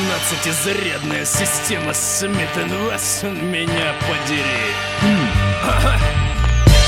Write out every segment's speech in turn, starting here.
12-зарядная система Смит Вессон, меня подери.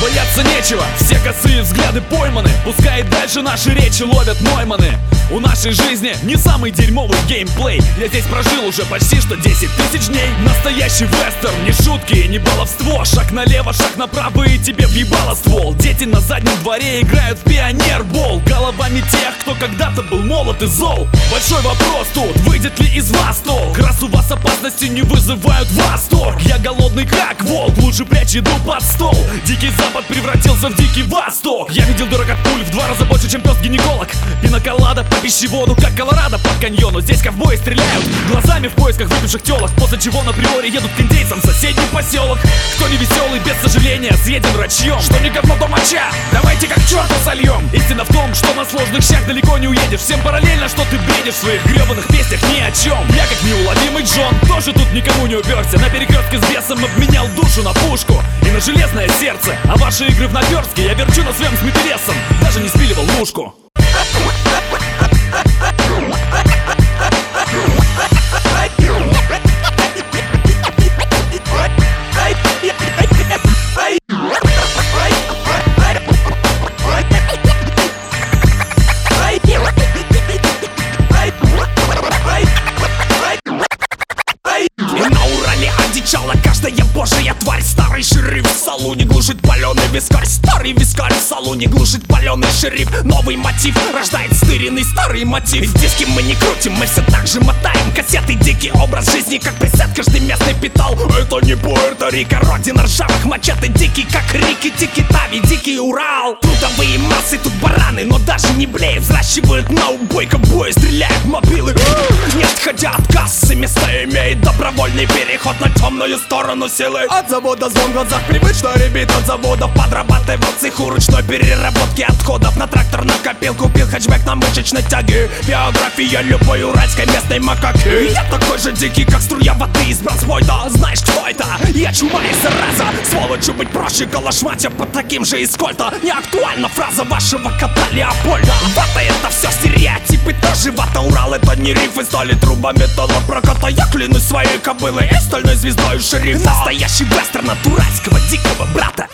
Бояться нечего, все косые взгляды пойманы. Пускай дальше наши речи ловят Нойманы. У нашей жизни не самый дерьмовый геймплей. Я здесь прожил уже почти что 10 тысяч дней. Настоящий вестерн, не шутки и не баловство. Шаг налево, шаг направо и тебе въебало ствол. Дети на заднем дворе играют в пионербол. Головами тех, кто когда-то был молод и зол. Большой вопрос тут, выйдет ли из вас толк? Раз у вас опасности не вызывают восторг. Я голодный как волк, лучше прячь еду под стол. Дикий запад превратился в дикий восток. Я видел дурак пуль в два раза больше, чем пес-гинеколог Пиноколада по пищеводу, как Колорадо по каньону. Здесь ковбои стреляют глазами в поисках выпивших телок После чего на приоре едут к индейцам в соседний поселок Кто не веселый, без сожаления, съеден врачьем Что не говно, то моча, давайте как черту сольем Истина в том, что на сложных щах далеко не уедешь. Всем параллельно, что ты бредишь в своих гребаных песнях ни о чем Я как неуловимый Джон, тоже тут никому не уперся. На перекрестке с бесом обменял душу на пушку И на железное сердце, а ваши игры в наперстке Я верчу на своем с интересом, даже не спиливал мушку салоне глушит паленый вискарь. Старый вискарь в салоне глушит паленый шериф. Новый мотив рождает стыренный старый мотив. Диски мы не крутим, мы все так же мотаем. Кассеты, дикий образ жизни, как присед каждый местный питал. Это не Пуэрто-Рико, родина ржавых мачете. Дикий, как Рики, дикий Тави, дикий Урал. Трудовые массы тут бараны, но даже не блеют. Взращивают убой, ковбои стреляют мобилы. Не отходя от кассы, место имеет добровольный переход на темную сторону силы. От завода звон в глазах привычно ребит от завода Подрабатывал цеху ручной переработки отходов. На трактор накопил, купил хэтчбэк на мышечной тяге. Биография любой уральской местной макаки. Я такой же дикий, как струя воды из бронспойта Знаешь, кто это? Я чума и зараза. Сволочью быть проще калашматя под таким же из кольта Не актуальна фраза вашего кота Леопольда. Вата это все стереотипы, тоже. Вата Урал Это не рифы, стали труба металлопроката Я клянусь своей кобылой и стальной звездой шериф Настоящий вестерн от уральского дикого brata